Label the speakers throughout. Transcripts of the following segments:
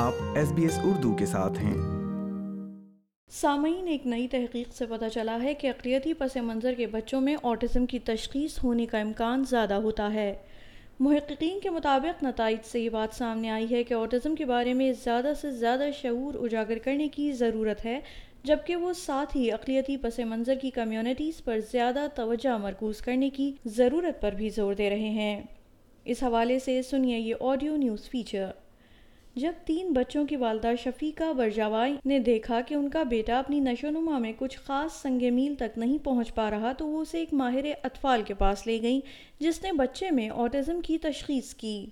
Speaker 1: آپ S B S Urdu کے ساتھ ہیں
Speaker 2: سامعین ایک نئی تحقیق سے پتہ چلا ہے کہ اقلیتی پس منظر کے بچوں میں آٹزم کی تشخیص ہونے کا امکان زیادہ ہوتا ہے محققین کے مطابق نتائج سے یہ بات سامنے آئی ہے کہ آٹزم کے بارے میں زیادہ سے زیادہ شعور اجاگر کرنے کی ضرورت ہے جبکہ وہ ساتھ ہی اقلیتی پس منظر کی کمیونٹیز پر زیادہ توجہ مرکوز کرنے کی ضرورت پر بھی زور دے رہے ہیں اس حوالے سے سنیے یہ آڈیو نیوز فیچر جب تین بچوں کی والدہ شفیقہ برجاوائی نے دیکھا کہ ان کا بیٹا اپنی نشو و نما میں کچھ خاص سنگ میل تک نہیں پہنچ پا رہا تو وہ اسے ایک ماہر اطفال کے پاس لے گئیں جس نے بچے میں آٹزم کی تشخیص کی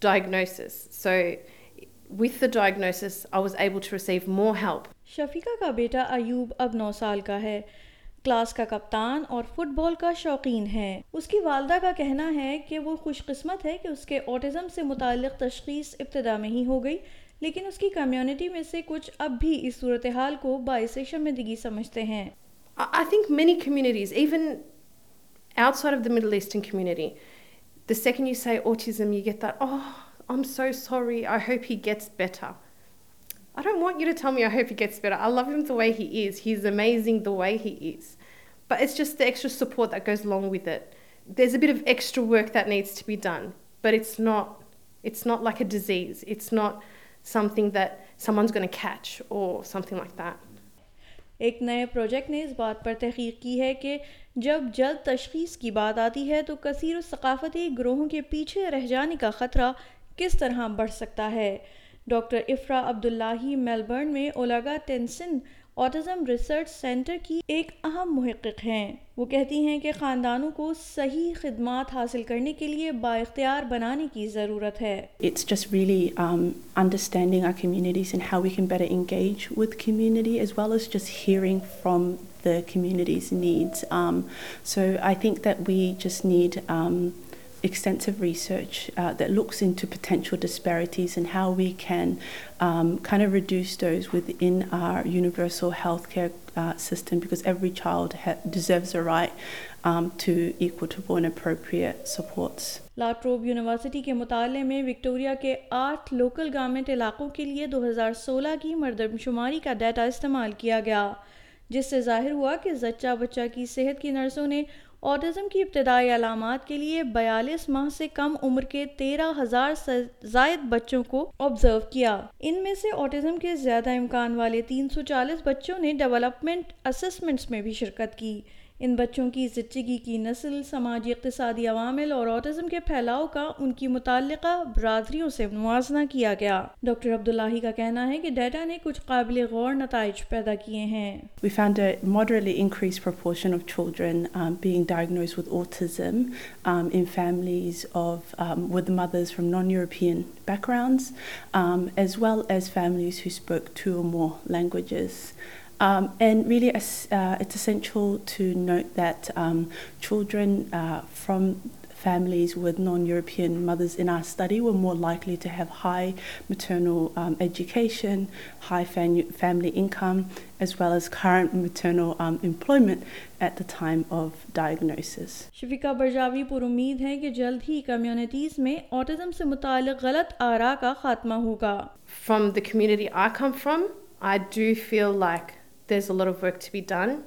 Speaker 3: diagnosis. So, with the diagnosis, I was able to receive more help.
Speaker 2: Shafiqa کا بیٹا ایوب اب نو سال کا ہے کلاس کا کپتان اور فٹ بال کا شوقین ہے اس کی والدہ کا کہنا ہے کہ وہ خوش قسمت ہے کہ اس کے آٹزم سے متعلق تشخیص ابتدا میں ہی ہو گئی لیکن اس کی کمیونٹی میں سے کچھ اب بھی اس صورتحال کو باعث شرمندگی سمجھتے ہیں
Speaker 3: I think many communities even outside of the Middle Eastern community the second I oh cheese I'm sorry sorry I hates pita gets pita I love yum the why has has amazing the why has as just duster with extra work that needs be done but it's not it's not like a disease it's not something that summons go a catch oh some thing like the
Speaker 2: ایک نئے project نے اس بات پر تحقیق کی ہے کہ جب جلد تشخیص کی بات آتی ہے تو کثیر و ثقافتی گروہوں کے پیچھے رہ جانے کا خطرہ کس طرح بڑھ سکتا ہے ڈاکٹر افرا عبداللہی میلبرن میں Olga Tennison autism research centre کی ایک اہم محقق ہیں وہ کہتی ہیں کہ خاندانوں کو صحیح خدمات حاصل کرنے کے لیے با اختیار بنانے کی ضرورت ہے
Speaker 4: communities needs so I think that we just need extensive research uh, uh, that looks into potential disparities and and how we can um, um, kind of reduce those within our universal healthcare system because every child ha- deserves a right to equitable appropriate supports.
Speaker 2: La Trobe University کے مطالعے میں Victoria کے آٹھ local garment علاقوں کے لیے دو ہزار سولہ کی مردم شماری کا ڈیٹا استعمال کیا گیا جس سے ظاہر ہوا کہ زچہ بچہ کی صحت کی نرسوں نے آٹزم کی ابتدائی علامات کے لیے بیالیس ماہ سے کم عمر کے تیرہ ہزار سے زائد بچوں کو آبزرو کیا ان میں سے آٹزم کے زیادہ امکان والے تین سو چالیس بچوں نے ڈیولپمنٹ اسسمنٹس میں بھی شرکت کی ان بچوں کی زچگی کی نسل سماجی اقتصادی عوامل اور آٹزم کے پھیلاؤ کا ان کی متعلقہ برادریوں سے موازنہ کیا گیا ڈاکٹر عبداللہی کا کہنا ہے کہ ڈیٹا نے کچھ قابل غور نتائج پیدا کیے ہیں
Speaker 4: We found a moderately increased proportion of children um, being diagnosed with autism um, in families of um, with mothers from non-European backgrounds um, as well as families who spoke two or more languages. No employment at the time of diagnosis
Speaker 2: شیویکا برجاوی پر امید ہے کہ جلد ہی communities میں خاتمہ ہوگا
Speaker 3: There's a lot of work to be done.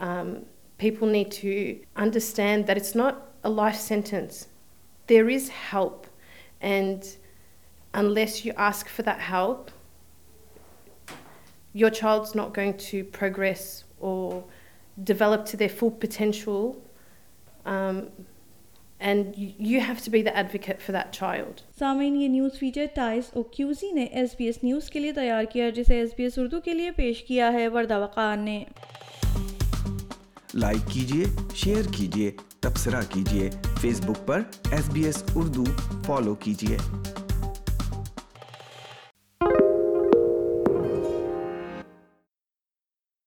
Speaker 3: Um, people need to understand that it's not a life sentence. There is help, and unless you ask for that help, your child's not going to progress or develop to their full potential um, and you have to be the advocate for that child
Speaker 2: سامعین یہ news feature ties اوکیوزی نے S B S news کے لیے تیار کیا جسے S B S Urdu کے لیے پیش کیا ہے وردہ وقان نے
Speaker 1: لائک کیجیے شیئر کیجیے تبصرہ کیجیے فیس بک پر S B S Urdu follow کیجیے